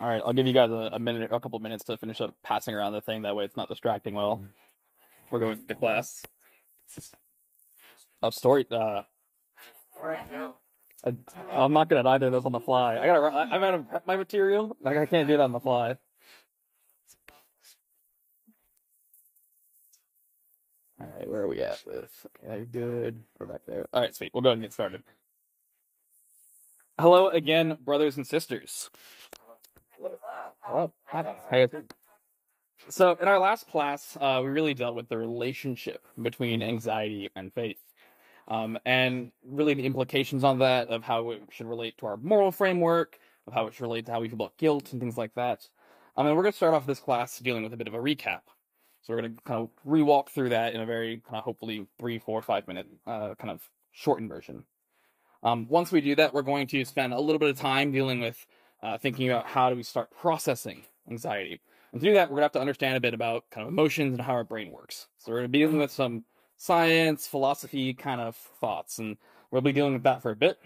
All right, I'll give you guys a, a minute, a couple minutes to finish up passing around the thing. That way, it's not distracting. Well, we're going to class. Up story. Uh, I, I'm not good at either of those on the fly. I gotta. I'm out of my material. Like I can't do that on the fly. All right, where are we at with? Okay, good. We're back there. All right, sweet. We'll go ahead and get started. Hello again, brothers and sisters. Hello. Hi. So, in our last class, uh, we really dealt with the relationship between anxiety and faith, um, and really the implications on that of how it should relate to our moral framework, of how it should relate to how we feel about guilt and things like that. Um, and we're going to start off this class dealing with a bit of a recap. So we're going to kind of re-walk through that in a very kind of hopefully three, four, five minute uh, kind of shortened version. Um, once we do that, we're going to spend a little bit of time dealing with uh, thinking about how do we start processing anxiety. And to do that, we're going to have to understand a bit about kind of emotions and how our brain works. So we're going to be dealing with some science, philosophy kind of thoughts, and we'll be dealing with that for a bit.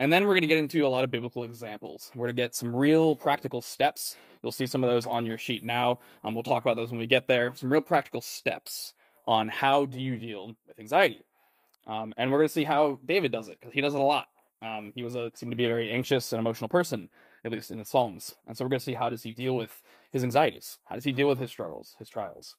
And then we're going to get into a lot of biblical examples. We're going to get some real practical steps. You'll see some of those on your sheet now. Um, we'll talk about those when we get there. Some real practical steps on how do you deal with anxiety. Um, and we're going to see how David does it because he does it a lot. Um, he was a seemed to be a very anxious and emotional person, at least in the Psalms. And so we're going to see how does he deal with his anxieties? How does he deal with his struggles, his trials?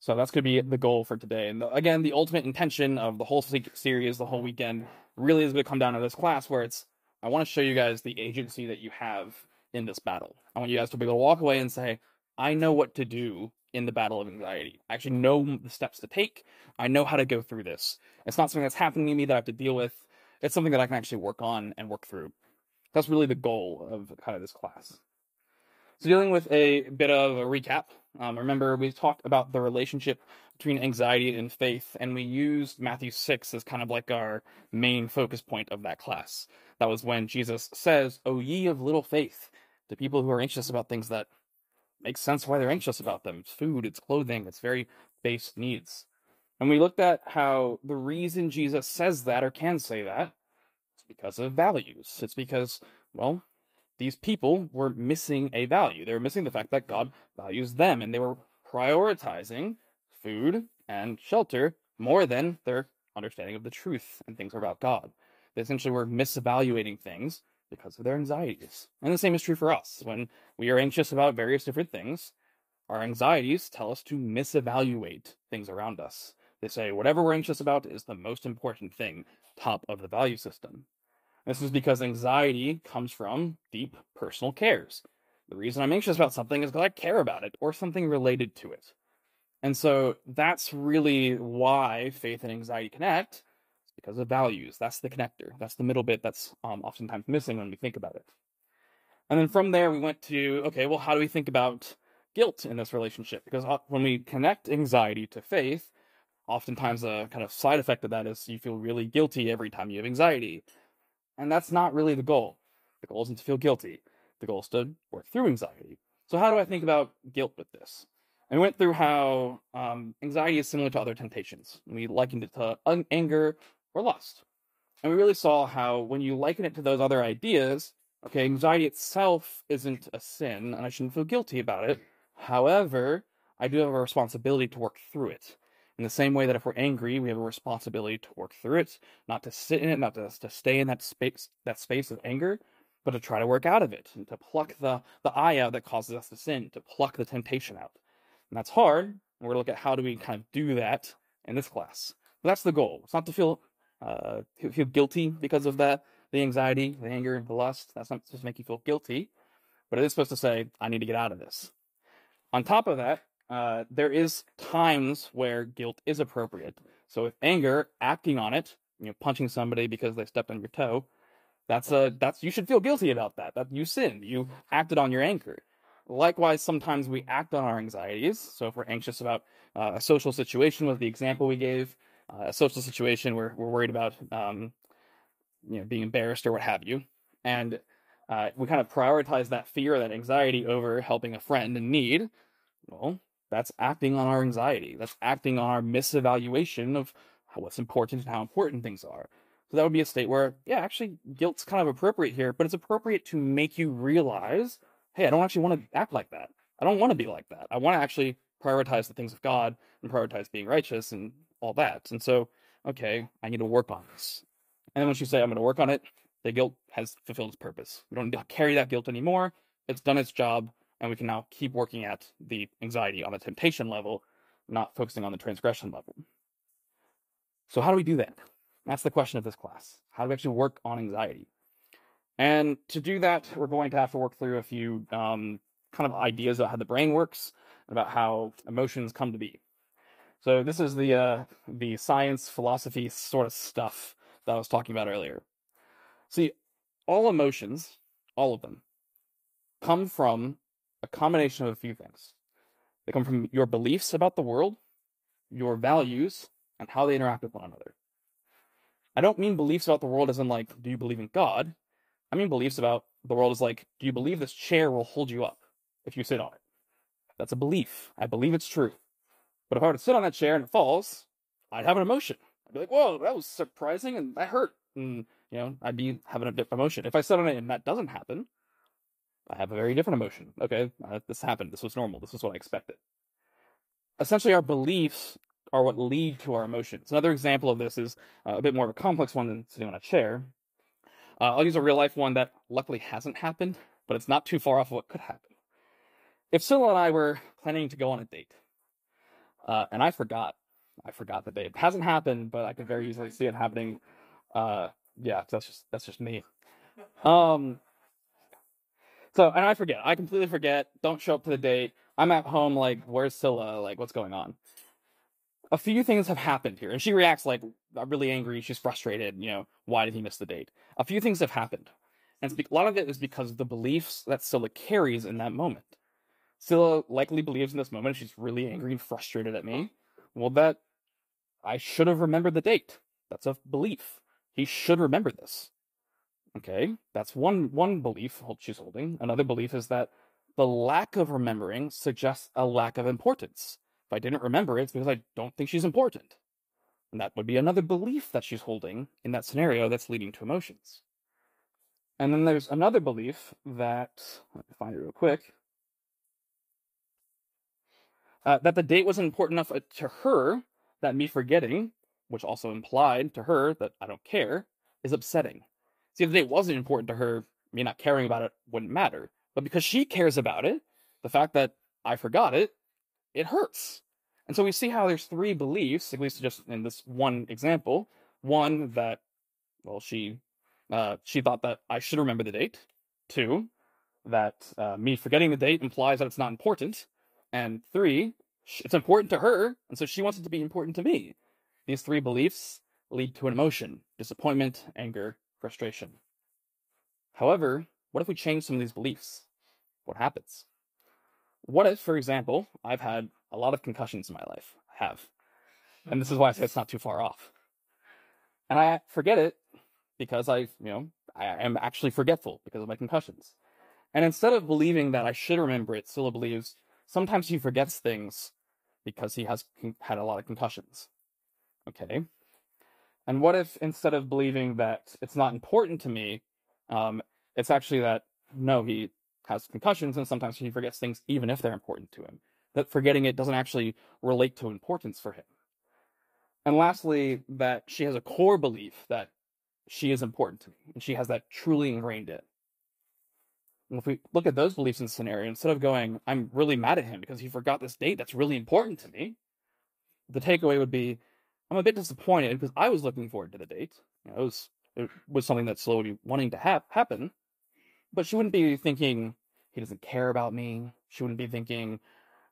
So that's going to be the goal for today. And again, the ultimate intention of the whole series, the whole weekend, really is going to come down to this class where it's I want to show you guys the agency that you have in this battle. I want you guys to be able to walk away and say, I know what to do in the battle of anxiety. I actually know the steps to take. I know how to go through this. It's not something that's happening to me that I have to deal with. It's something that I can actually work on and work through. That's really the goal of kind of this class. So, dealing with a bit of a recap, um, remember we talked about the relationship between anxiety and faith, and we used Matthew 6 as kind of like our main focus point of that class. That was when Jesus says, O ye of little faith, to people who are anxious about things that make sense why they're anxious about them. It's food, it's clothing, it's very base needs. And we looked at how the reason Jesus says that or can say that because of values. It's because, well, these people were missing a value. They were missing the fact that God values them, and they were prioritizing food and shelter more than their understanding of the truth and things about God. They essentially were misevaluating things because of their anxieties. And the same is true for us. When we are anxious about various different things, our anxieties tell us to misevaluate things around us. They say whatever we're anxious about is the most important thing, top of the value system. This is because anxiety comes from deep personal cares. The reason I'm anxious about something is because I care about it or something related to it. And so that's really why faith and anxiety connect, it's because of values. That's the connector. That's the middle bit that's um, oftentimes missing when we think about it. And then from there, we went to okay, well, how do we think about guilt in this relationship? Because uh, when we connect anxiety to faith, oftentimes a kind of side effect of that is you feel really guilty every time you have anxiety. And that's not really the goal. The goal isn't to feel guilty. The goal is to work through anxiety. So, how do I think about guilt with this? And we went through how um, anxiety is similar to other temptations. We likened it to un- anger or lust. And we really saw how when you liken it to those other ideas, okay, anxiety itself isn't a sin, and I shouldn't feel guilty about it. However, I do have a responsibility to work through it. In the same way that if we're angry, we have a responsibility to work through it, not to sit in it, not to, to stay in that space that space of anger, but to try to work out of it and to pluck the, the eye out that causes us to sin, to pluck the temptation out. And that's hard. We're gonna look at how do we kind of do that in this class. But that's the goal. It's not to feel uh, feel guilty because of that, the anxiety, the anger, the lust. That's not supposed to make you feel guilty, but it is supposed to say, I need to get out of this. On top of that, uh, there is times where guilt is appropriate. So if anger, acting on it, you know, punching somebody because they stepped on your toe, that's a that's you should feel guilty about that. That you sinned. You acted on your anger. Likewise, sometimes we act on our anxieties. So if we're anxious about uh, a social situation, was the example we gave, uh, a social situation where we're worried about, um, you know, being embarrassed or what have you, and uh, we kind of prioritize that fear, that anxiety over helping a friend in need. Well, that's acting on our anxiety. That's acting on our misevaluation of what's important and how important things are. So that would be a state where, yeah, actually, guilt's kind of appropriate here, but it's appropriate to make you realize hey, I don't actually want to act like that. I don't want to be like that. I want to actually prioritize the things of God and prioritize being righteous and all that. And so, okay, I need to work on this. And then once you say, I'm going to work on it, the guilt has fulfilled its purpose. We don't carry that guilt anymore. It's done its job, and we can now keep working at the anxiety on the temptation level, not focusing on the transgression level. So, how do we do that? That's the question of this class. How do we actually work on anxiety? And to do that, we're going to have to work through a few um, kind of ideas about how the brain works, about how emotions come to be. So this is the uh, the science philosophy sort of stuff that I was talking about earlier. See, all emotions, all of them, come from a combination of a few things. They come from your beliefs about the world, your values, and how they interact with one another. I don't mean beliefs about the world as in like, do you believe in God? I mean beliefs about the world as like, do you believe this chair will hold you up if you sit on it? That's a belief. I believe it's true. But if I were to sit on that chair and it falls, I'd have an emotion. I'd be like, whoa, that was surprising and that hurt. And, you know, I'd be having a different emotion. If I sit on it and that doesn't happen, I have a very different emotion. Okay, uh, this happened. This was normal. This was what I expected. Essentially, our beliefs are what lead to our emotions. Another example of this is uh, a bit more of a complex one than sitting on a chair. Uh, I'll use a real life one that luckily hasn't happened, but it's not too far off of what could happen. If Scylla and I were planning to go on a date, uh, and I forgot, I forgot the date. It hasn't happened, but I could very easily see it happening. Uh, yeah, that's just that's just me. Um, so, and I forget. I completely forget. Don't show up to the date. I'm at home, like, where's Scylla? Like, what's going on? A few things have happened here, and she reacts like uh, really angry. She's frustrated. You know, why did he miss the date? A few things have happened, and a lot of it is because of the beliefs that Scylla carries in that moment. Scylla likely believes in this moment she's really angry and frustrated at me. Well, that I should have remembered the date. That's a belief. He should remember this. Okay, that's one one belief she's holding. Another belief is that the lack of remembering suggests a lack of importance. If I didn't remember it, it's because I don't think she's important. And that would be another belief that she's holding in that scenario that's leading to emotions. And then there's another belief that, let me find it real quick, uh, that the date wasn't important enough uh, to her that me forgetting, which also implied to her that I don't care, is upsetting. See, if the date wasn't important to her, me not caring about it wouldn't matter. But because she cares about it, the fact that I forgot it, it hurts. And so we see how there's three beliefs, at least just in this one example. One that, well, she uh, she thought that I should remember the date. Two, that uh, me forgetting the date implies that it's not important. And three, it's important to her, and so she wants it to be important to me. These three beliefs lead to an emotion disappointment, anger, frustration. However, what if we change some of these beliefs? What happens? What if, for example, I've had a lot of concussions in my life? I have. And this is why I say it's not too far off. And I forget it because I, you know, I am actually forgetful because of my concussions. And instead of believing that I should remember it, Scylla believes sometimes he forgets things because he has had a lot of concussions. Okay. And what if instead of believing that it's not important to me, um, it's actually that no, he has concussions and sometimes he forgets things even if they're important to him. That forgetting it doesn't actually relate to importance for him. And lastly, that she has a core belief that she is important to me and she has that truly ingrained in. And if we look at those beliefs in the scenario, instead of going, I'm really mad at him because he forgot this date that's really important to me, the takeaway would be, I'm a bit disappointed because I was looking forward to the date. You know, it was it was something that slowly wanting to have happen, but she wouldn't be thinking he doesn't care about me. She wouldn't be thinking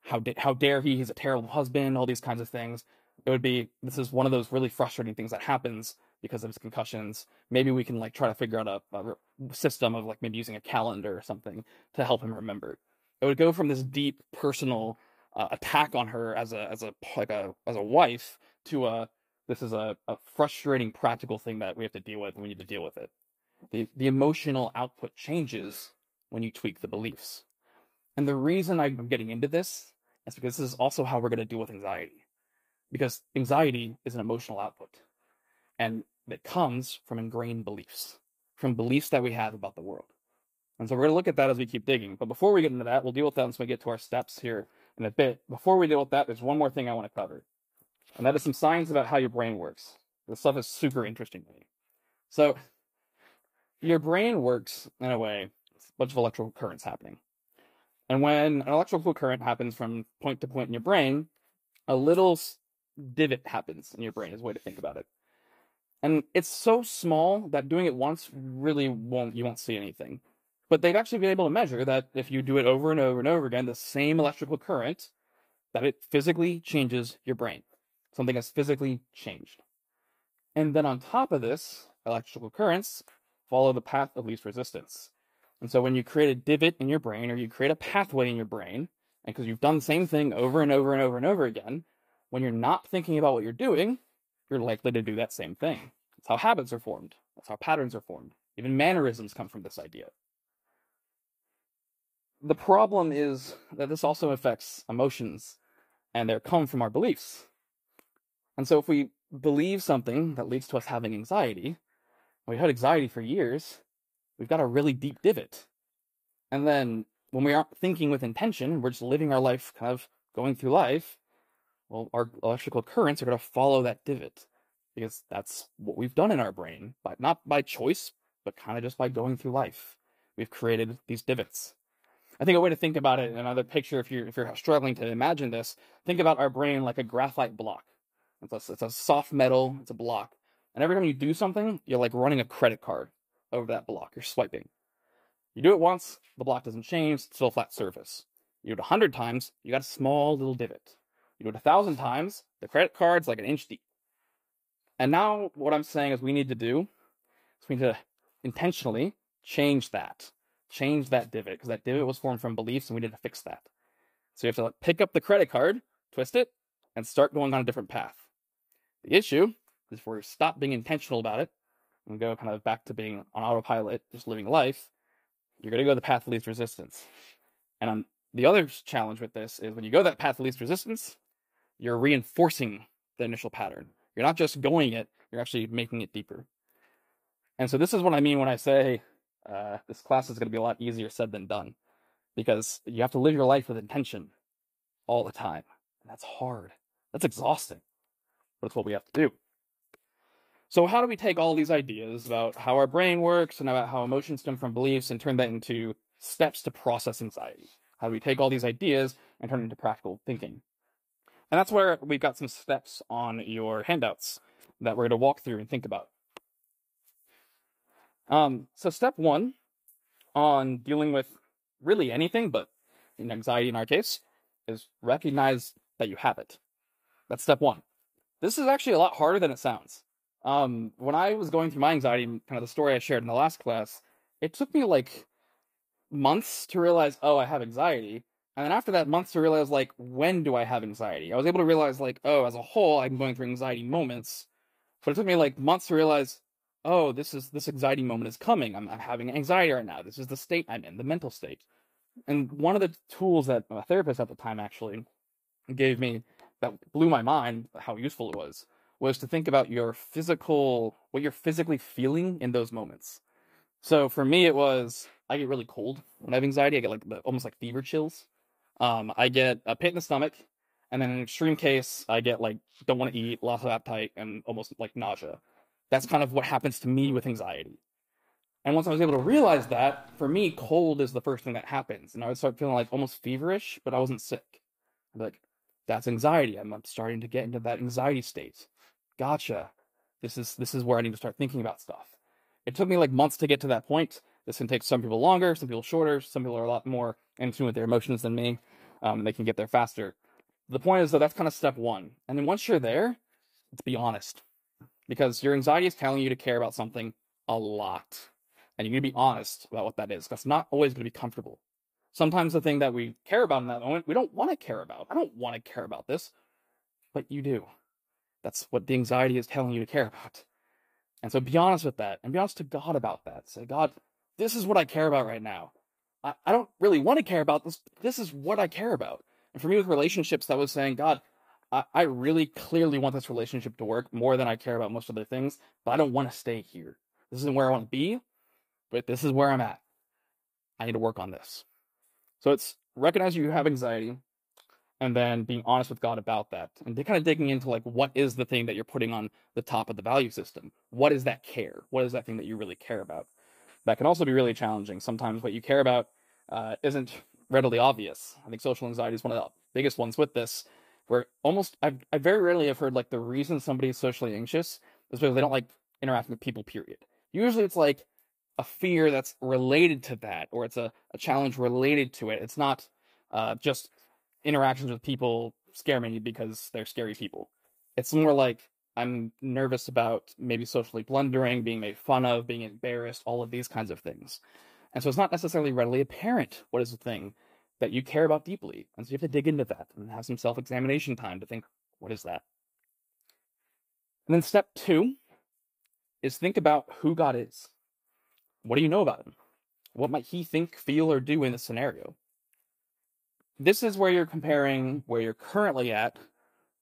how how dare he? He's a terrible husband. All these kinds of things. It would be this is one of those really frustrating things that happens because of his concussions. Maybe we can like try to figure out a, a system of like maybe using a calendar or something to help him remember. It would go from this deep personal uh, attack on her as a as a like a as a wife to a this is a, a frustrating practical thing that we have to deal with and we need to deal with it. The the emotional output changes when you tweak the beliefs. And the reason I'm getting into this is because this is also how we're going to deal with anxiety. Because anxiety is an emotional output. And it comes from ingrained beliefs, from beliefs that we have about the world. And so we're going to look at that as we keep digging. But before we get into that, we'll deal with that once we get to our steps here in a bit. Before we deal with that, there's one more thing I want to cover. And that is some science about how your brain works. This stuff is super interesting to me. So, your brain works in a way, a bunch of electrical currents happening. And when an electrical current happens from point to point in your brain, a little divot happens in your brain, is a way to think about it. And it's so small that doing it once really won't, you won't see anything. But they've actually been able to measure that if you do it over and over and over again, the same electrical current, that it physically changes your brain. Something has physically changed. And then on top of this, electrical currents follow the path of least resistance. And so when you create a divot in your brain or you create a pathway in your brain, and because you've done the same thing over and over and over and over again, when you're not thinking about what you're doing, you're likely to do that same thing. That's how habits are formed. That's how patterns are formed. Even mannerisms come from this idea. The problem is that this also affects emotions, and they come from our beliefs. And so if we believe something that leads to us having anxiety, we've had anxiety for years, we've got a really deep divot. And then when we aren't thinking with intention, we're just living our life kind of going through life, well, our electrical currents are going to follow that divot because that's what we've done in our brain, but not by choice, but kind of just by going through life. We've created these divots. I think a way to think about it, another picture, if you're if you're struggling to imagine this, think about our brain like a graphite block. It's a, it's a soft metal, it's a block, and every time you do something, you're like running a credit card over that block. You're swiping. You do it once, the block doesn't change, it's still a flat surface. You do it a hundred times, you got a small little divot. You do it a thousand times, the credit card's like an inch deep. And now what I'm saying is we need to do is we need to intentionally change that change that divot because that divot was formed from beliefs and we need to fix that. So you have to like, pick up the credit card, twist it, and start going on a different path. The issue is if we stop being intentional about it and go kind of back to being on autopilot, just living life, you're going to go the path of least resistance. And um, the other challenge with this is when you go that path of least resistance, you're reinforcing the initial pattern. You're not just going it, you're actually making it deeper. And so this is what I mean when I say uh, this class is going to be a lot easier said than done because you have to live your life with intention all the time. And that's hard. That's exhausting. It's what we have to do. So, how do we take all these ideas about how our brain works and about how emotions stem from beliefs and turn that into steps to process anxiety? How do we take all these ideas and turn it into practical thinking? And that's where we've got some steps on your handouts that we're going to walk through and think about. Um, so step one on dealing with really anything, but anxiety in our case, is recognize that you have it. That's step one. This is actually a lot harder than it sounds. Um, when I was going through my anxiety, kind of the story I shared in the last class, it took me like months to realize, oh, I have anxiety. And then after that, months to realize, like, when do I have anxiety? I was able to realize, like, oh, as a whole, I'm going through anxiety moments. But it took me like months to realize, oh, this is this anxiety moment is coming. I'm, I'm having anxiety right now. This is the state I'm in, the mental state. And one of the tools that a therapist at the time actually gave me that blew my mind how useful it was was to think about your physical what you're physically feeling in those moments. So for me, it was I get really cold when I have anxiety. I get like almost like fever chills. Um, I get a pit in the stomach, and then in an extreme case, I get like don't want to eat, loss of appetite, and almost like nausea that's kind of what happens to me with anxiety. And once I was able to realize that, for me, cold is the first thing that happens. And I would start feeling like almost feverish, but I wasn't sick. I'd like, that's anxiety. I'm, I'm starting to get into that anxiety state. Gotcha. This is this is where I need to start thinking about stuff. It took me like months to get to that point. This can take some people longer, some people shorter, some people are a lot more in tune with their emotions than me. Um, they can get there faster. The point is though, that's kind of step one. And then once you're there, let's be honest because your anxiety is telling you to care about something a lot. And you need to be honest about what that is. That's not always going to be comfortable. Sometimes the thing that we care about in that moment, we don't want to care about. I don't want to care about this, but you do. That's what the anxiety is telling you to care about. And so be honest with that and be honest to God about that. Say, God, this is what I care about right now. I, I don't really want to care about this. This is what I care about. And for me with relationships, that was saying, God, I, I really clearly want this relationship to work more than I care about most other things, but I don't want to stay here. This isn't where I want to be, but this is where I'm at. I need to work on this. So it's recognizing you have anxiety and then being honest with God about that. And kind of digging into like what is the thing that you're putting on the top of the value system? What is that care? What is that thing that you really care about? That can also be really challenging. Sometimes what you care about uh, isn't readily obvious. I think social anxiety is one of the biggest ones with this, where almost I've, I very rarely have heard like the reason somebody is socially anxious is because they don't like interacting with people. Period. Usually it's like a fear that's related to that, or it's a, a challenge related to it. It's not uh, just interactions with people scare me because they're scary people. It's more like I'm nervous about maybe socially blundering, being made fun of, being embarrassed, all of these kinds of things. And so it's not necessarily readily apparent what is the thing that you care about deeply. And so you have to dig into that and have some self examination time to think, what is that? And then step two is think about who God is. What do you know about him? What might he think, feel, or do in this scenario? This is where you're comparing where you're currently at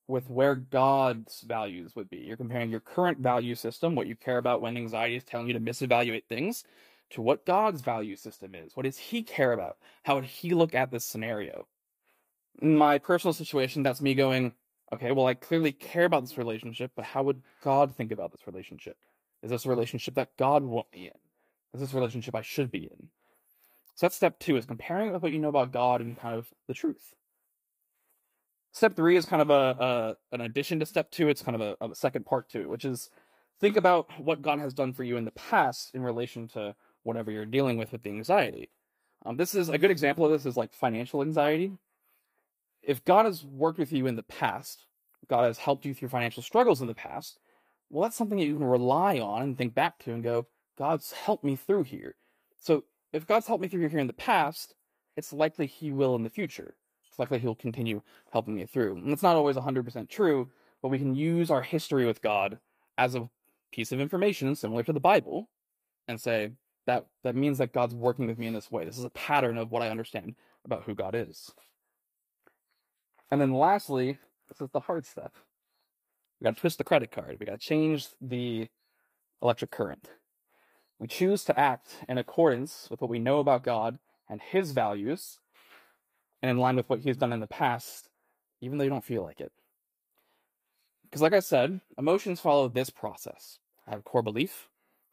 with where God's values would be. You're comparing your current value system, what you care about when anxiety is telling you to misevaluate things, to what God's value system is. What does He care about? How would He look at this scenario? In my personal situation, that's me going, okay, well, I clearly care about this relationship, but how would God think about this relationship? Is this a relationship that God want me in? Is this relationship I should be in? So that's step two, is comparing with what you know about God and kind of the truth. Step three is kind of a, a an addition to step two. It's kind of a, a second part to it, which is think about what God has done for you in the past in relation to whatever you're dealing with with the anxiety. Um, this is a good example of this is like financial anxiety. If God has worked with you in the past, God has helped you through financial struggles in the past, well, that's something that you can rely on and think back to and go, God's helped me through here. So if God's helped me through here in the past, it's likely He will in the future. It's likely He'll continue helping me through. And it's not always 100% true, but we can use our history with God as a piece of information similar to the Bible and say, that, that means that God's working with me in this way. This is a pattern of what I understand about who God is. And then lastly, this is the hard stuff. We got to twist the credit card. We got to change the electric current. We choose to act in accordance with what we know about God and His values, and in line with what He's done in the past, even though you don't feel like it. Because, like I said, emotions follow this process. I have a core belief,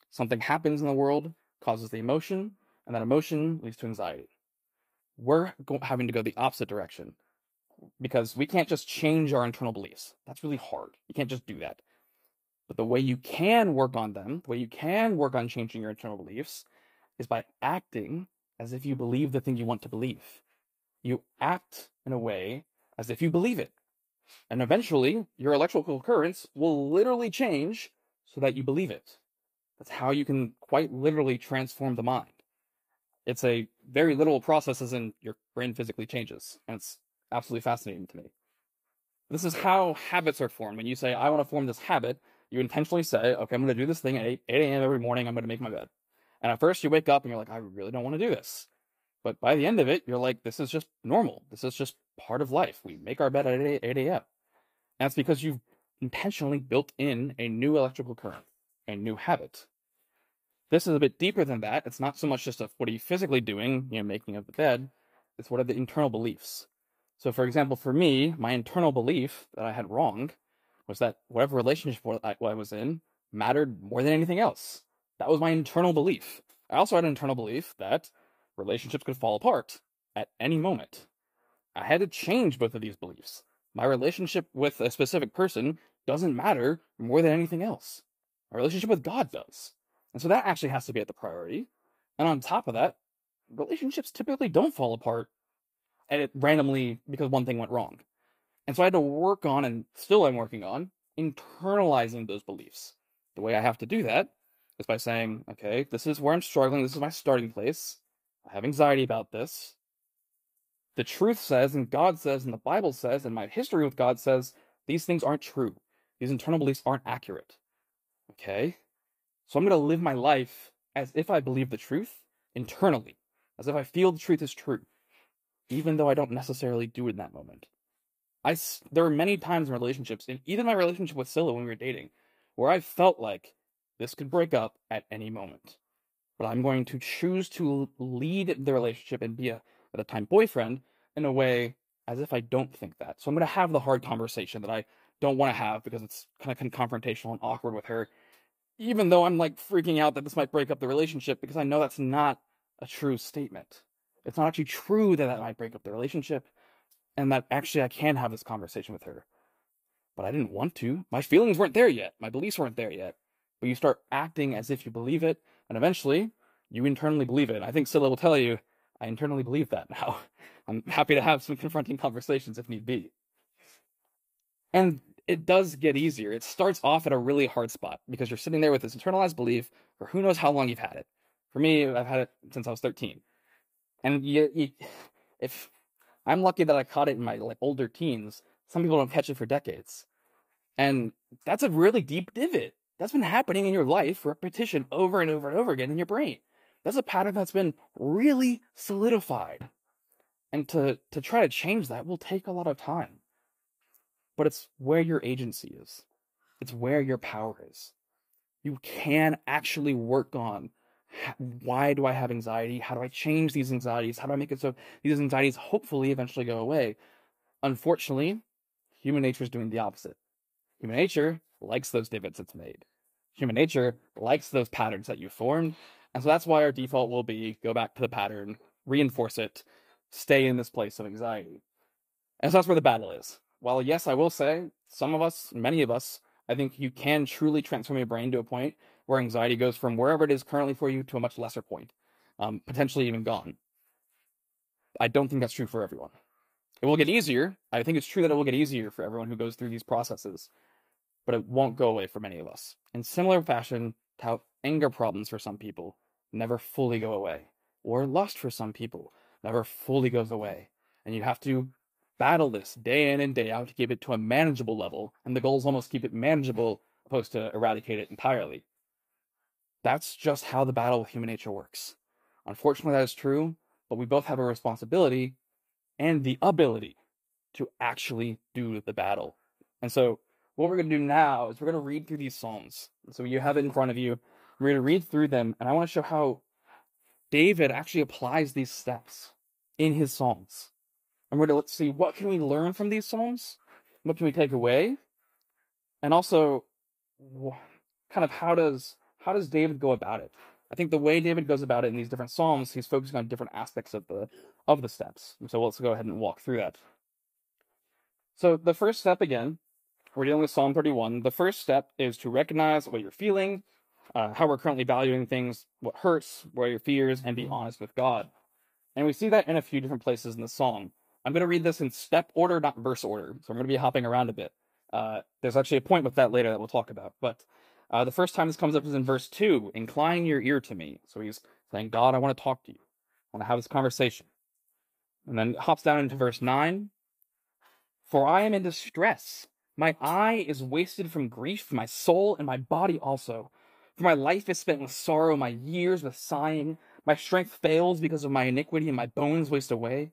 something happens in the world, causes the emotion, and that emotion leads to anxiety. We're having to go the opposite direction because we can't just change our internal beliefs. That's really hard. You can't just do that. But the way you can work on them, the way you can work on changing your internal beliefs, is by acting as if you believe the thing you want to believe. You act in a way as if you believe it. And eventually, your electrical currents will literally change so that you believe it. That's how you can quite literally transform the mind. It's a very literal process, as in your brain physically changes. And it's absolutely fascinating to me. This is how habits are formed. When you say, I want to form this habit, you intentionally say, okay, I'm going to do this thing at 8, 8 a.m. every morning. I'm going to make my bed. And at first you wake up and you're like, I really don't want to do this. But by the end of it, you're like, this is just normal. This is just part of life. We make our bed at 8, 8 a.m. That's because you've intentionally built in a new electrical current, a new habit. This is a bit deeper than that. It's not so much just a, what are you physically doing, you know, making of the bed. It's what are the internal beliefs. So, for example, for me, my internal belief that I had wrong was that whatever relationship I was in mattered more than anything else. That was my internal belief. I also had an internal belief that relationships could fall apart at any moment. I had to change both of these beliefs. My relationship with a specific person doesn't matter more than anything else. My relationship with God does. And so that actually has to be at the priority. And on top of that, relationships typically don't fall apart and it randomly because one thing went wrong. And so I had to work on, and still I'm working on, internalizing those beliefs. The way I have to do that is by saying, okay, this is where I'm struggling. This is my starting place. I have anxiety about this. The truth says, and God says, and the Bible says, and my history with God says, these things aren't true. These internal beliefs aren't accurate. Okay? So I'm going to live my life as if I believe the truth internally, as if I feel the truth is true, even though I don't necessarily do it in that moment. I there were many times in relationships, and even my relationship with Scylla when we were dating, where I felt like this could break up at any moment. but I'm going to choose to lead the relationship and be a, at the time, boyfriend in a way as if I don't think that. So I'm going to have the hard conversation that I don't want to have because it's kind of confrontational and awkward with her, even though I'm like freaking out that this might break up the relationship because I know that's not a true statement. It's not actually true that that might break up the relationship and that actually I can have this conversation with her. But I didn't want to. My feelings weren't there yet. My beliefs weren't there yet. But you start acting as if you believe it, and eventually you internally believe it. I think Scylla will tell you, I internally believe that now. I'm happy to have some confronting conversations if need be. And it does get easier. It starts off at a really hard spot because you're sitting there with this internalized belief for who knows how long you've had it. For me, I've had it since I was 13. And you, you, if I'm lucky that I caught it in my like older teens, some people don't catch it for decades. And that's a really deep divot. That's been happening in your life, repetition over and over and over again in your brain. That's a pattern that's been really solidified. And to, to try to change that will take a lot of time. But it's where your agency is. It's where your power is. You can actually work on why do I have anxiety? How do I change these anxieties? How do I make it so these anxieties hopefully eventually go away? Unfortunately, human nature is doing the opposite. Human nature likes those divots it's made. Human nature likes those patterns that you formed. And so that's why our default will be go back to the pattern, reinforce it, stay in this place of anxiety. And so that's where the battle is. While, yes, I will say, some of us, many of us, I think you can truly transform your brain to a point where anxiety goes from wherever it is currently for you to a much lesser point, um, potentially even gone. I don't think that's true for everyone. It will get easier. I think it's true that it will get easier for everyone who goes through these processes, but it won't go away for many of us. In similar fashion to how anger problems for some people never fully go away, or lust for some people never fully goes away. And you have to battle this day in and day out to keep it to a manageable level. And the goal is almost keep it manageable opposed to eradicate it entirely. That's just how the battle with human nature works. Unfortunately, that is true, but we both have a responsibility and the ability to actually do the battle. And so, what we're going to do now is we're going to read through these Psalms. So, you have it in front of you. We're going to read through them, and I want to show how David actually applies these steps in his Psalms. And we're going to let's see what can we learn from these Psalms? What can we take away? And also, kind of how does how does David go about it? I think the way David goes about it in these different psalms, he's focusing on different aspects of the of the steps. So let's go ahead and walk through that. So the first step again, we're dealing with Psalm 31. The first step is to recognize what you're feeling, uh, how we're currently valuing things, what hurts, what your fears, and be honest with God. And we see that in a few different places in the song. I'm going to read this in step order, not verse order. So I'm going to be hopping around a bit. Uh, there's actually a point with that later that we'll talk about. But uh, the first time this comes up is in verse 2 Incline your ear to me. So he's saying, God, I want to talk to you. I want to have this conversation. And then hops down into verse 9 For I am in distress. My eye is wasted from grief, my soul and my body also. For my life is spent with sorrow, my years with sighing. My strength fails because of my iniquity, and my bones waste away.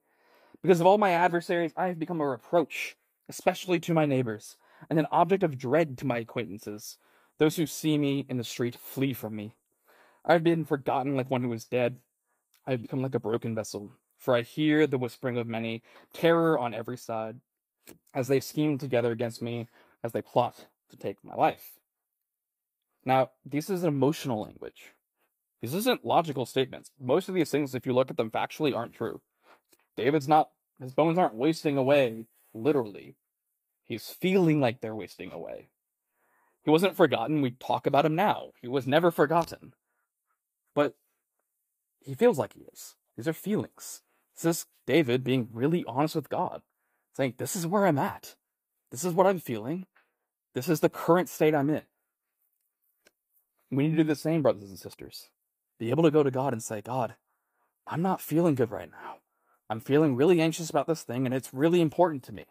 Because of all my adversaries, I have become a reproach, especially to my neighbors, and an object of dread to my acquaintances. Those who see me in the street flee from me. I have been forgotten like one who is dead. I have become like a broken vessel, for I hear the whispering of many, terror on every side, as they scheme together against me, as they plot to take my life. Now, this is emotional language. This isn't logical statements. Most of these things, if you look at them factually, aren't true. David's not, his bones aren't wasting away, literally. He's feeling like they're wasting away. He wasn't forgotten. We talk about him now. He was never forgotten. But he feels like he is. These are feelings. This is David being really honest with God, saying, This is where I'm at. This is what I'm feeling. This is the current state I'm in. We need to do the same, brothers and sisters. Be able to go to God and say, God, I'm not feeling good right now. I'm feeling really anxious about this thing, and it's really important to me.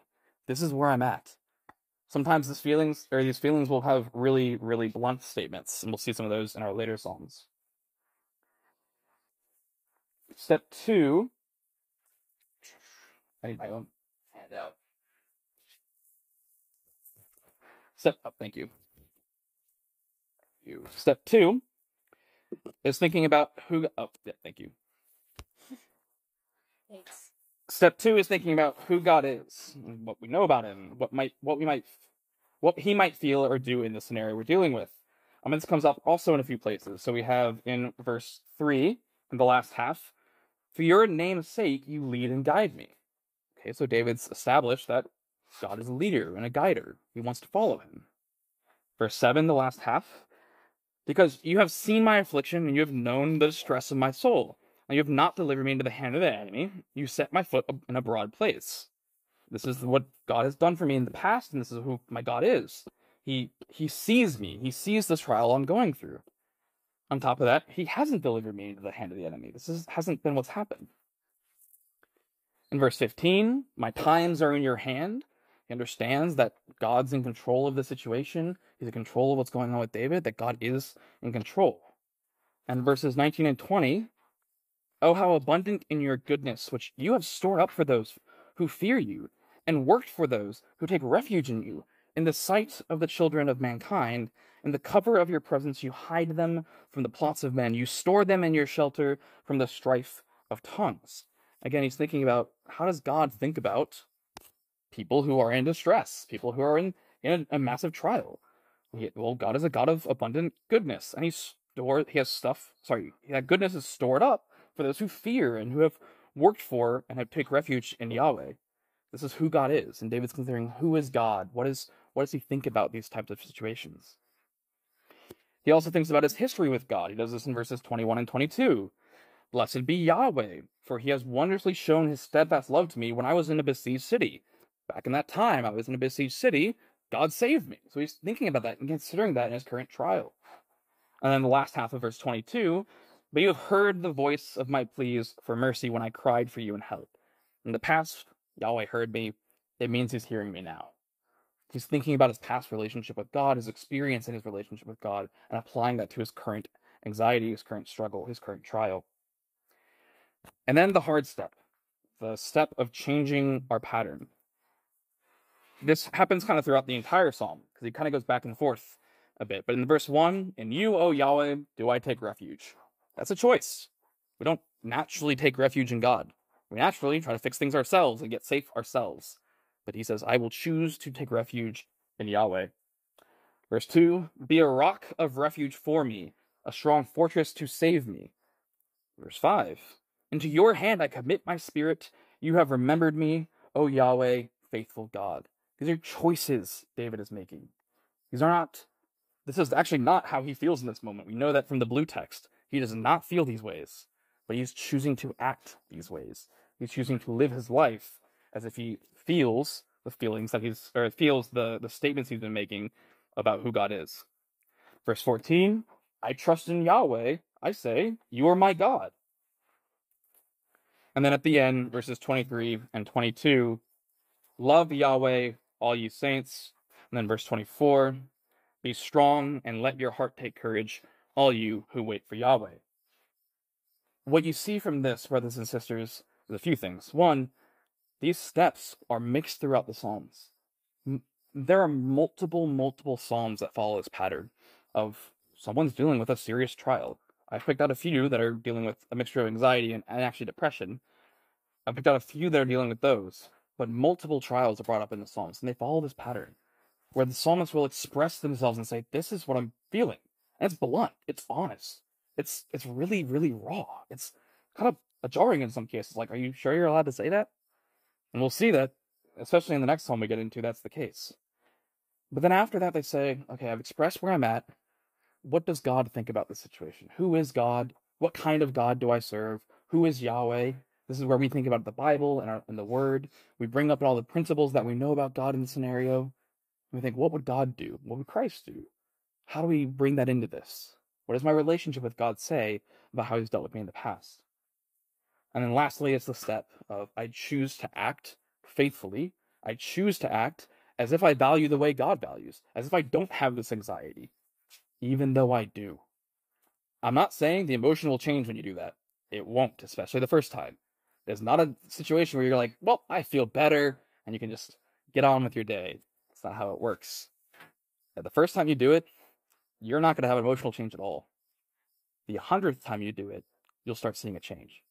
This is where I'm at sometimes these feelings or these feelings will have really, really blunt statements, and we'll see some of those in our later psalms. Step two. I need my own handout. Step up, oh, thank you. Step two is thinking about who. Oh, yeah, thank you. Thanks. Step two is thinking about who God is, what we know about Him, what might, what we might, what He might feel or do in the scenario we're dealing with. Um, this comes up also in a few places. So we have in verse three, in the last half, for your name's sake, you lead and guide me. Okay, so David's established that God is a leader and a guider. He wants to follow him. Verse 7, the last half, because you have seen my affliction and you have known the distress of my soul. And you have not delivered me into the hand of the enemy. You set my foot in a broad place. This is what God has done for me in the past, and this is who my God is. He he sees me. He sees this trial I'm going through. On top of that, he hasn't delivered me into the hand of the enemy. This is, hasn't been what's happened. In verse 15, my times are in your hand. He understands that God's in control of the situation. He's in control of what's going on with David, that God is in control. And verses 19 and 20, oh, how abundant in your goodness, which you have stored up for those who fear you, and worked for those who take refuge in you. In the sight of the children of mankind, in the cover of your presence, you hide them from the plots of men. You store them in your shelter from the strife of tongues. Again, he's thinking about how does God think about people who are in distress, people who are in, in a, a massive trial. He, well, God is a God of abundant goodness, and he stored. He has stuff. Sorry, that goodness is stored up for those who fear and who have worked for and have take refuge in Yahweh. This is who God is, and David's considering who is God. What is what does he think about these types of situations? He also thinks about his history with God. He does this in verses 21 and 22. Blessed be Yahweh, for he has wondrously shown his steadfast love to me when I was in a besieged city. Back in that time, I was in a besieged city. God saved me. So he's thinking about that and considering that in his current trial. And then the last half of verse 22 But you have heard the voice of my pleas for mercy when I cried for you in help. In the past, Yahweh heard me. It means he's hearing me now. He's thinking about his past relationship with God, his experience in his relationship with God, and applying that to his current anxiety, his current struggle, his current trial. And then the hard step, the step of changing our pattern. This happens kind of throughout the entire psalm because he kind of goes back and forth a bit. But in verse 1, in you, O Yahweh, do I take refuge. That's a choice. We don't naturally take refuge in God. We naturally try to fix things ourselves and get safe ourselves. But he says, I will choose to take refuge in Yahweh. Verse 2 Be a rock of refuge for me, a strong fortress to save me. Verse 5 Into your hand I commit my spirit. You have remembered me, O Yahweh, faithful God. These are choices David is making. These are not, this is actually not how he feels in this moment. We know that from the blue text. He does not feel these ways, but he's choosing to act these ways. He's choosing to live his life as if he feels the feelings that he's or feels the the statements he's been making about who God is. Verse 14, I trust in Yahweh, I say, you are my God. And then at the end, verses 23 and 22, love Yahweh, all you saints. And then verse 24, be strong and let your heart take courage, all you who wait for Yahweh. What you see from this, brothers and sisters, is a few things. One, these steps are mixed throughout the Psalms. There are multiple, multiple Psalms that follow this pattern of someone's dealing with a serious trial. I've picked out a few that are dealing with a mixture of anxiety and, and actually depression. I've picked out a few that are dealing with those, but multiple trials are brought up in the Psalms, and they follow this pattern where the psalmist will express themselves and say, "This is what I'm feeling," and it's blunt, it's honest, it's it's really, really raw. It's kind of jarring in some cases. Like, are you sure you're allowed to say that? And we'll see that, especially in the next one we get into, that's the case. But then after that, they say, okay, I've expressed where I'm at. What does God think about the situation? Who is God? What kind of God do I serve? Who is Yahweh? This is where we think about the Bible and, our, and the Word. We bring up all the principles that we know about God in the scenario. we think, what would God do? What would Christ do? How do we bring that into this? What does my relationship with God say about how He's dealt with me in the past? And then lastly, it's the step of I choose to act faithfully. I choose to act as if I value the way God values, as if I don't have this anxiety, even though I do. I'm not saying the emotion will change when you do that. It won't, especially the first time. There's not a situation where you're like, well, I feel better, and you can just get on with your day. It's not how it works. the first time you do it, you're not going to have emotional change at all. the hundredth time you do it, you'll start seeing a change.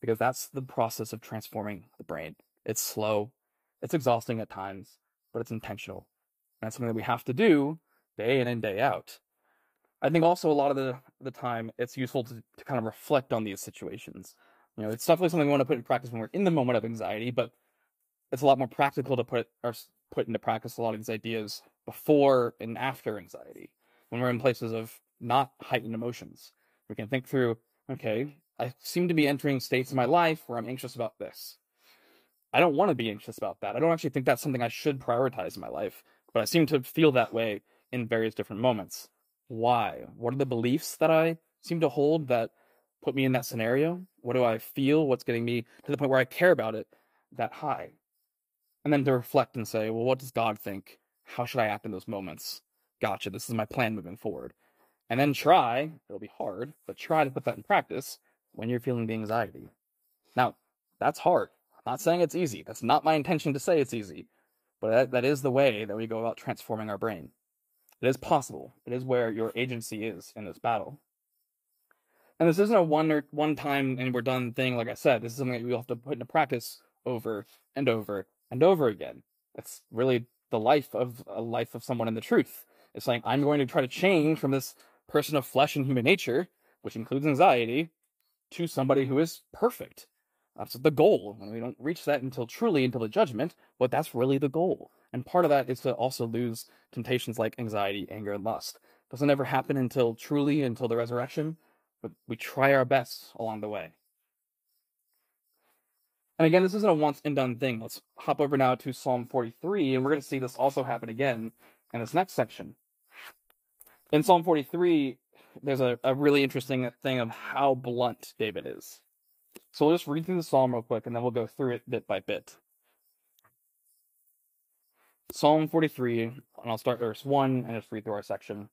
Because that's the process of transforming the brain. It's slow, it's exhausting at times, but it's intentional. And that's something that we have to do day in and day out. I think also a lot of the, the time it's useful to, to kind of reflect on these situations. You know, it's definitely something we want to put in practice when we're in the moment of anxiety, but it's a lot more practical to put or put into practice a lot of these ideas before and after anxiety when we're in places of not heightened emotions. We can think through, okay, I seem to be entering states in my life where I'm anxious about this. I don't want to be anxious about that. I don't actually think that's something I should prioritize in my life, but I seem to feel that way in various different moments. Why? What are the beliefs that I seem to hold that put me in that scenario? What do I feel? What's getting me to the point where I care about it that high? And then to reflect and say, well, what does God think? How should I act in those moments? Gotcha. This is my plan moving forward. And then try, it'll be hard, but try to put that in practice when you're feeling the anxiety. Now, that's hard. I'm not saying it's easy. That's not my intention to say it's easy. But that, that is the way that we go about transforming our brain. It is possible. It is where your agency is in this battle. And this isn't a one or one time and we're done thing, like I said. This is something that we have to put into practice over and over and over again. That's really the life of a life of someone in the truth. It's like I'm going to try to change from this person of flesh and human nature, which includes anxiety, to somebody who is perfect. That's the goal. And we don't reach that until truly until the judgment, but that's really the goal. And part of that is to also lose temptations like anxiety, anger, and lust. Doesn't ever happen until truly until the resurrection, but we try our best along the way. And again, this isn't a once and done thing. Let's hop over now to Psalm 43, and we're going to see this also happen again in this next section. In Psalm 43, there's a, a really interesting thing of how blunt David is. So we'll just read through the psalm real quick, and then we'll go through it bit by bit. Psalm 43, and I'll start verse 1 and just read through our section.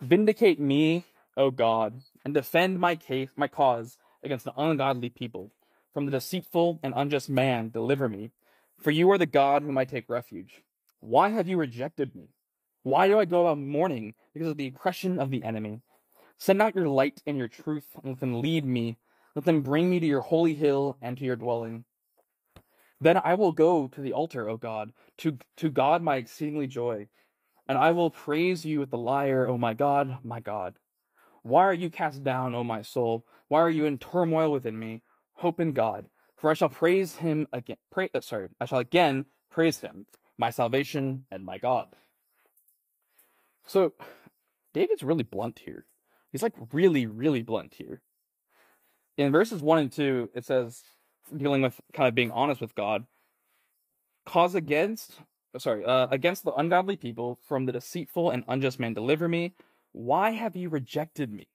Vindicate me, O God, and defend my case, my cause against the ungodly people. From the deceitful and unjust man, deliver me. For you are the God whom I take refuge. Why have you rejected me? Why do I go about mourning because of the oppression of the enemy? Send out your light and your truth, and let them lead me. Let them bring me to your holy hill and to your dwelling. Then I will go to the altar, O God, to, to God my exceedingly joy, and I will praise you with the lyre, O my God, my God. Why are you cast down, O my soul? Why are you in turmoil within me? Hope in God, for I shall praise him again. Pray, uh, sorry, I shall again praise him, my salvation and my God. So, David's really blunt here. He's like really, really blunt here. In verses 1 and 2, it says, dealing with kind of being honest with God, cause against, sorry, uh, against the ungodly people from the deceitful and unjust man deliver me. Why have you rejected me?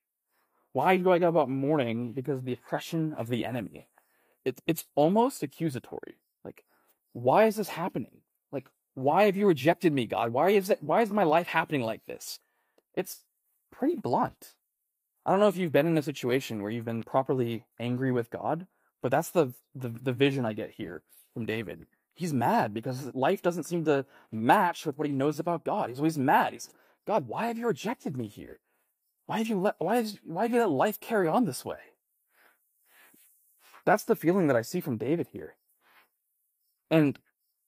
Why do I go about mourning because of the oppression of the enemy? It's it's almost accusatory. Like, why is this happening? Why have you rejected me, God? Why is it why is my life happening like this? It's pretty blunt. I don't know if you've been in a situation where you've been properly angry with God, but that's the, the, the vision I get here from David. He's mad because life doesn't seem to match with what he knows about God. He's always mad. He's, God, why have you rejected me here? Why have you let, why, is, why have you let life carry on this way? That's the feeling that I see from David here. And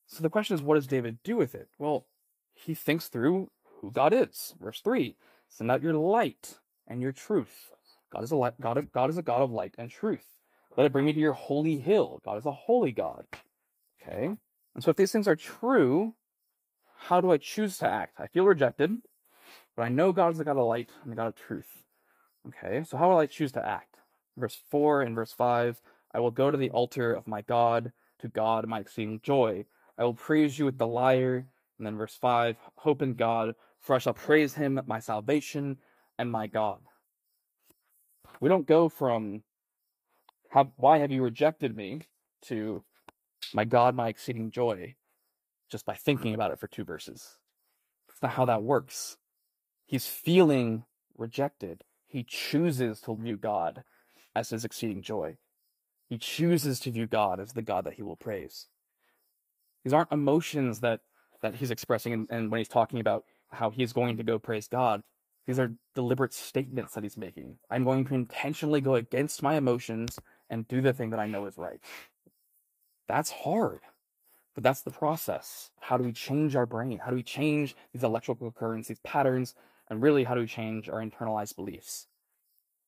so the question is, what does David do with it? Well, he thinks through who God is. Verse 3 Send out your light and your truth. God is a light, God, of, God is a God of light and truth. Let it bring me to your holy hill. God is a holy God. Okay? And so if these things are true, how do I choose to act? I feel rejected, but I know God is the God of light and a God of truth. Okay, so how will I choose to act? Verse 4 and verse 5 I will go to the altar of my God, to God my exceeding joy. I will praise you with the lyre. And then verse 5 Hope in God, for I shall praise him, my salvation and my God. We don't go from how, why have you rejected me to my God, my exceeding joy, just by thinking about it for two verses. That's not how that works. He's feeling rejected. He chooses to view God as his exceeding joy. He chooses to view God as the God that he will praise. These aren't emotions that, that he's expressing and, and when he's talking about how he's going to go praise God. These are deliberate statements that he's making. I'm going to intentionally go against my emotions and do the thing that I know is right. That's hard. But that's the process. How do we change our brain? How do we change these electrical currents, these patterns, and really how do we change our internalized beliefs?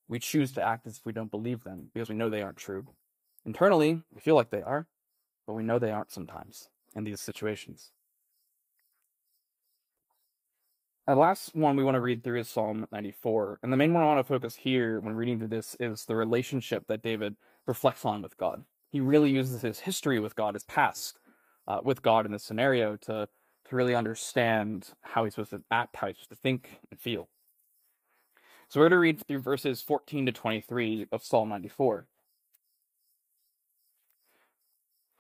We choose to act as if we don't believe them because we know they aren't true. Internally, we feel like they are, but we know they aren't sometimes in these situations. The last one we want to read through is Psalm 94. And the main one I want to focus here when reading through this is the relationship that David reflects on with God. He really uses his history with God, his past uh, with God in this scenario to, to really understand how he's supposed to act, how he's supposed to think and feel. So we're going to read through verses 14 to 23 of Psalm 94.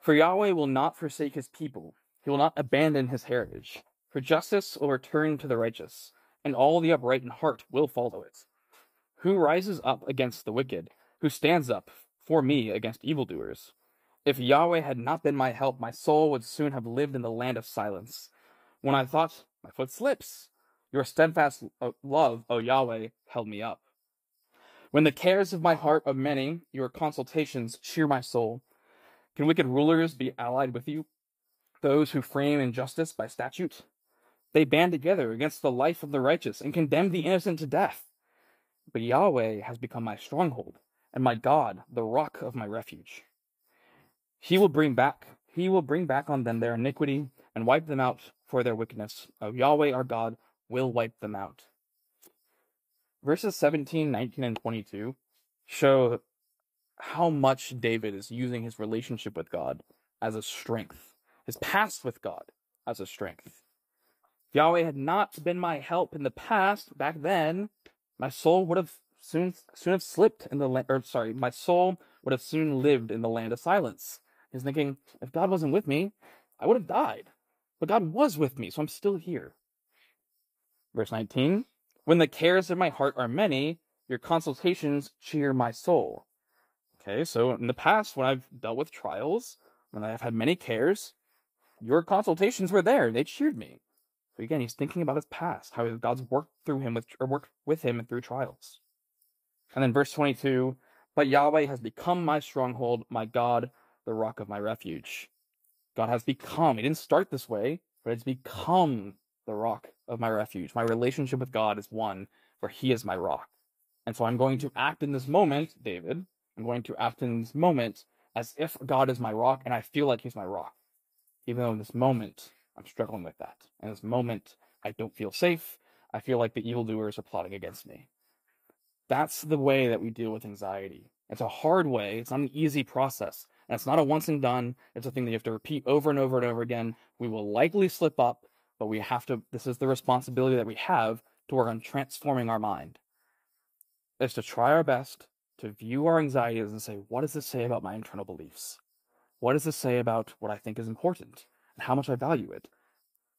For Yahweh will not forsake his people, he will not abandon his heritage. For justice will return to the righteous, and all the upright in heart will follow it. Who rises up against the wicked? Who stands up for me against evildoers? If Yahweh had not been my help, my soul would soon have lived in the land of silence. When I thought, my foot slips, your steadfast love, O Yahweh, held me up. When the cares of my heart are many, your consultations cheer my soul. Can wicked rulers be allied with you? Those who frame injustice by statute? They band together against the life of the righteous and condemn the innocent to death. But Yahweh has become my stronghold, and my God, the rock of my refuge. He will bring back he will bring back on them their iniquity and wipe them out for their wickedness. Oh, Yahweh our God will wipe them out. Verses 17, 19, and 22 show how much David is using his relationship with God as a strength, his past with God as a strength. Yahweh had not been my help in the past, back then, my soul would have soon soon have slipped in the land or sorry, my soul would have soon lived in the land of silence. He's thinking, if God wasn't with me, I would have died. But God was with me, so I'm still here. Verse 19 When the cares of my heart are many, your consultations cheer my soul. Okay, so in the past, when I've dealt with trials, when I've had many cares, your consultations were there. They cheered me. So again, he's thinking about his past, how God's worked through him with or worked with him through trials. And then verse 22, but Yahweh has become my stronghold, my God, the rock of my refuge. God has become, he didn't start this way, but it's become the rock of my refuge. My relationship with God is one where he is my rock. And so I'm going to act in this moment, David, I'm going to act in this moment as if God is my rock and I feel like he's my rock. Even though in this moment I'm struggling with that. In this moment, I don't feel safe. I feel like the evildoers are plotting against me. That's the way that we deal with anxiety. It's a hard way. It's not an easy process. And it's not a once and done. It's a thing that you have to repeat over and over and over again. We will likely slip up, but we have to, this is the responsibility that we have to work on transforming our mind. Is to try our best to view our anxieties and say, what does this say about my internal beliefs? What does this say about what I think is important? and how much I value it.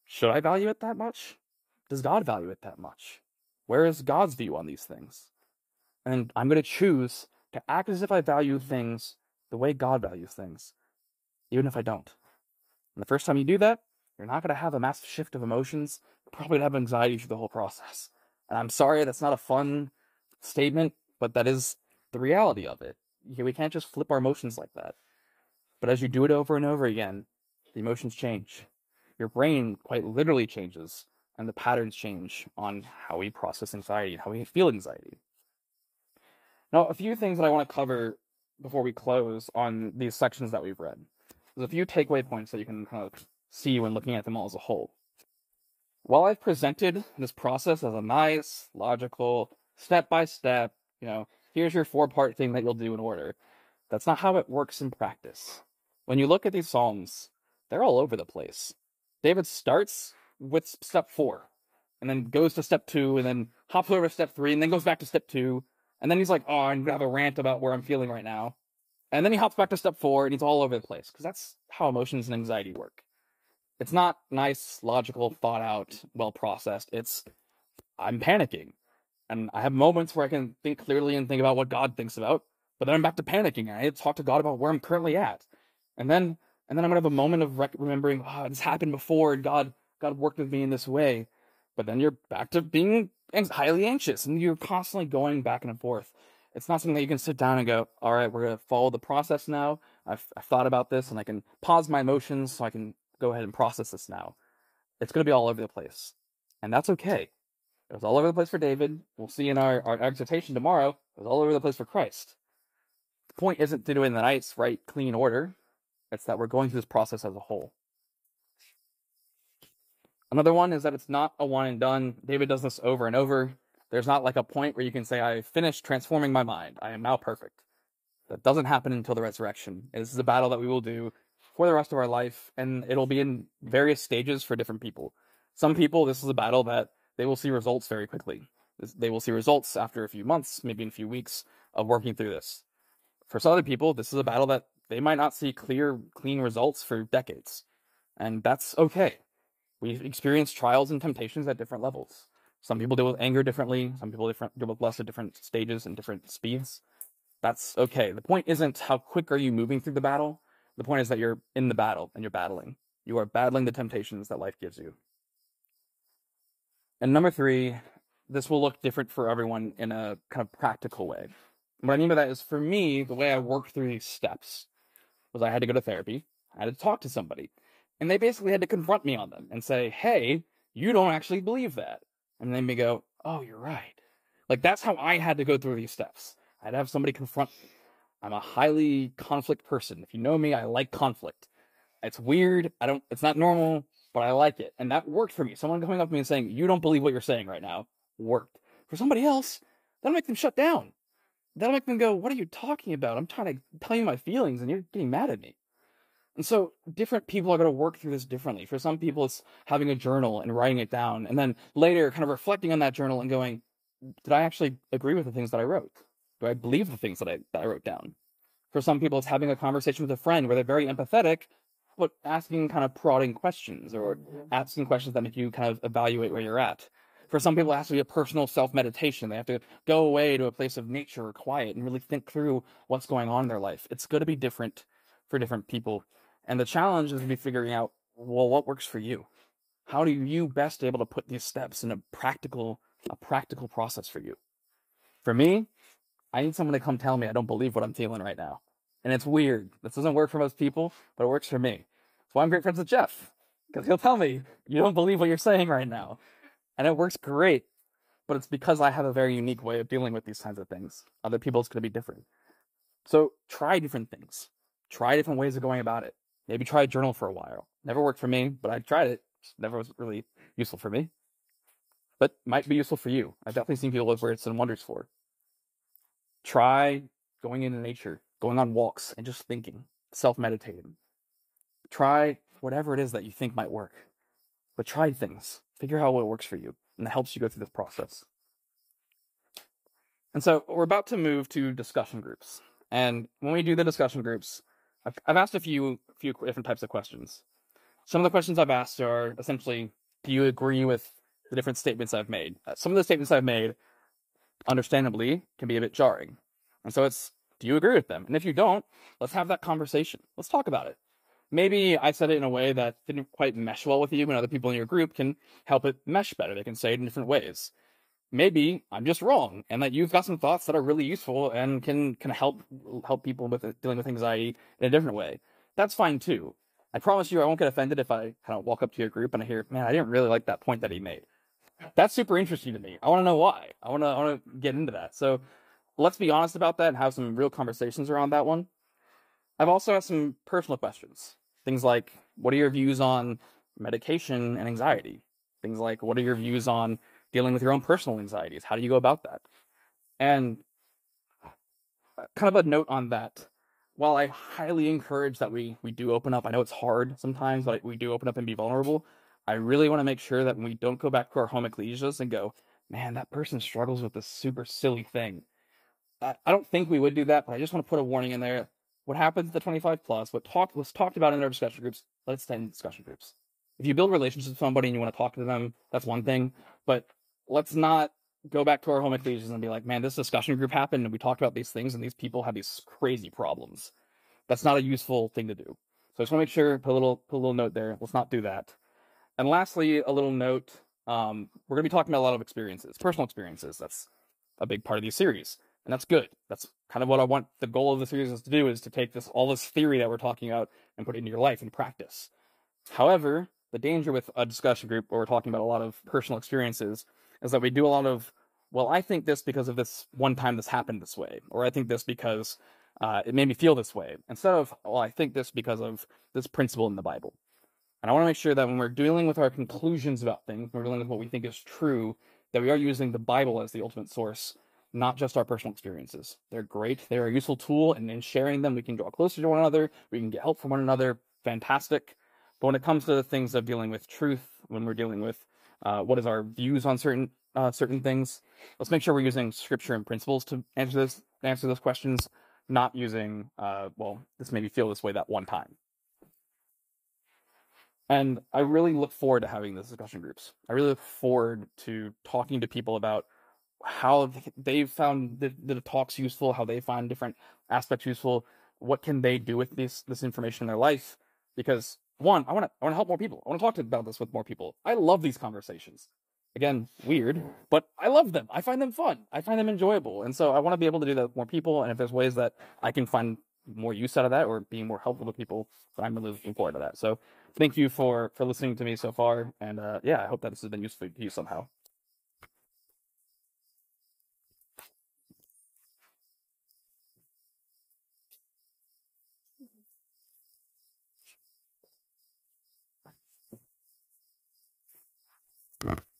Should I value it that much? Does God value it that much? Where is God's view on these things? And I'm going to choose to act as if I value mm-hmm. things the way God values things, even if I don't. And the first time you do that, you're not going to have a massive shift of emotions. You're probably going to have anxiety through the whole process. And I'm sorry that's not a fun statement, but that is the reality of it. We can't just flip our emotions like that. But as you do it over and over again, the emotions change. Your brain quite literally changes, and the patterns change on how we process anxiety and how we feel anxiety. Now, a few things that I want to cover before we close on these sections that we've read. There's a few takeaway points that you can kind of see when looking at them all as a whole. While I've presented this process as a nice, logical, step by step, you know, here's your four part thing that you'll do in order, that's not how it works in practice. When you look at these Psalms, they're all over the place. David starts with step four, and then goes to step two, and then hops over to step three, and then goes back to step two, and then he's like, "Oh, I'm gonna have a rant about where I'm feeling right now," and then he hops back to step four, and he's all over the place because that's how emotions and anxiety work. It's not nice, logical, thought out, well processed. It's I'm panicking, and I have moments where I can think clearly and think about what God thinks about, but then I'm back to panicking. I talk to God about where I'm currently at, and then and then I'm gonna have a moment of rec- remembering, oh, this happened before, and God, God worked with me in this way. But then you're back to being highly anxious and you're constantly going back and forth. It's not something that you can sit down and go, all right, we're to follow the process now. I've, I've thought about this and I can pause my emotions so I can go ahead and process this now. It's to be all over the place. And that's okay. It was all over the place for David. We'll see in our, our exhortation tomorrow. It was all over the place for Christ. The point isn't to do it in the nice, right, clean order. It's that we're going through this process as a whole. Another one is that it's not a one and done. David does this over and over. There's not like a point where you can say, I finished transforming my mind. I am now perfect. That doesn't happen until the resurrection. This is a battle that we will do for the rest of our life, and it'll be in various stages for different people. Some people, this is a battle that they will see results very quickly. They will see results after a few months, maybe in a few weeks of working through this. For some other people, this is a battle that they might not see clear, clean results for decades. And that's okay. We experience trials and temptations at different levels. Some people deal with anger differently. Some people different, deal with lust at different stages and different speeds. That's okay. The point isn't how quick are you moving through the battle. The point is that you're in the battle and you're battling. You are battling the temptations that life gives you. And number three, this will look different for everyone in a kind of practical way. What I mean by that is for me, the way I worked through these steps was I had to go to therapy. I had to talk to somebody. And they basically had to confront me on them and say, hey, you don't actually believe that. And then me go, oh, you're right. Like that's how I had to go through these steps. I'd have somebody confront me. I'm a highly conflict person. If you know me, I like conflict. It's weird. I don't, it's not normal, but I like it. And that worked for me. Someone coming up to me and saying, you don't believe what you're saying right now worked. For somebody else, that'll make them shut down. That'll make them go, what are you talking about? I'm trying to tell you my feelings and you're getting mad at me. And so different people are going to work through this differently. For some people, it's having a journal and writing it down, and then later kind of reflecting on that journal and going, did I actually agree with the things that I wrote? Do I believe the things that I, that I wrote down? For some people, it's having a conversation with a friend where they're very empathetic, but asking kind of prodding questions or mm-hmm. asking questions that make you kind of evaluate where you're at. For some people, it has to be a personal self meditation. They have to go away to a place of nature or quiet and really think through what's going on in their life. It's going to be different for different people. And the challenge is to be figuring out, well, what works for you? How do you best able to put these steps in a practical, a practical process for you? For me, I need someone to come tell me I don't believe what I'm feeling right now. And it's weird. This doesn't work for most people, but it works for me. That's why I'm great friends with Jeff. Because he'll tell me, you don't believe what you're saying right now. And it works great. But it's because I have a very unique way of dealing with these kinds of things. Other people, it's going to be different. So try different things. Try different ways of going about it. Maybe try a journal for a while. Never worked for me, but I tried it. Never was really useful for me. But might be useful for you. I've definitely seen people live where it's done wonders for. Try going into nature, going on walks, and just thinking, self meditating. Try whatever it is that you think might work. But try things. Figure out what works for you, and that helps you go through this process. And so we're about to move to discussion groups. And when we do the discussion groups, I've, I've asked a few few different types of questions. Some of the questions I've asked are essentially, do you agree with the different statements I've made? Uh, some of the statements I've made, understandably, can be a bit jarring. And so it's, do you agree with them? And if you don't, let's have that conversation. Let's talk about it. Maybe I said it in a way that didn't quite mesh well with you, and other people in your group can help it mesh better. They can say it in different ways maybe I'm just wrong, and that you've got some thoughts that are really useful and can can help help people with dealing with anxiety in a different way. That's fine too. I promise you, I won't get offended if I kind of walk up to your group and I hear, "Man, I didn't really like that point that he made." That's super interesting to me. I want to know why. I want to I want to get into that. So let's be honest about that and have some real conversations around that one. I've also had some personal questions. Things like, what are your views on medication and anxiety? Things like, what are your views on dealing with your own personal anxieties. How do you go about that? And uh, kind of a note on that. While I highly encourage that we we do open up, I know it's hard sometimes, but we do open up and be vulnerable. I really want to make sure that we don't go back to our home ecclesias and go, man, that person struggles with this super silly thing. I, don't think we would do that, but I just want to put a warning in there. What happens to 25 plus, what talked was talked about in our discussion groups, let's stay in discussion groups. If you build relationships with somebody and you want to talk to them, that's one thing. But let's not go back to our home ecclesias and be like, man, this discussion group happened and we talked about these things and these people have these crazy problems. That's not a useful thing to do. So I just want to make sure, put a little, put a little note there. Let's not do that. And lastly, a little note um, we're going to be talking about a lot of experiences, personal experiences. That's a big part of these series, and that's good. That's kind of what I want. The goal of the series is to do is to take this all this theory that we're talking about and put it into your life and practice. However, the danger with a discussion group where we're talking about a lot of personal experiences is that we do a lot of, well, I think this because of this one time this happened this way, or I think this because uh, it made me feel this way, instead of, well, I think this because of this principle in the Bible. And I want to make sure that when we're dealing with our conclusions about things, when we're dealing with what we think is true, that we are using the Bible as the ultimate source, not just our personal experiences. They're great. They're a useful tool, and in sharing them, we can draw closer to one another. We can get help from one another. Fantastic. But when it comes to the things of dealing with truth, when we're dealing with uh, what is our views on certain uh, certain things, let's make sure we're using scripture and principles to answer this answer those questions, not using uh, well, this made me feel this way that one time. And I really look forward to having those discussion groups. I really look forward to talking to people about how they've found the, the talks useful, how they find different aspects useful, what can they do with this this information in their life. Because one, I want to I want to help more people. I want to talk about this with more people. I love these conversations. Again, weird, but I love them. I find them fun. I find them enjoyable, and so I want to be able to do that with more people. And if there's ways that I can find more use out of that or being more helpful to people, I'm really looking forward to that. So thank you for for listening to me so far, and uh, yeah, I hope that this has been useful to you somehow. Bye.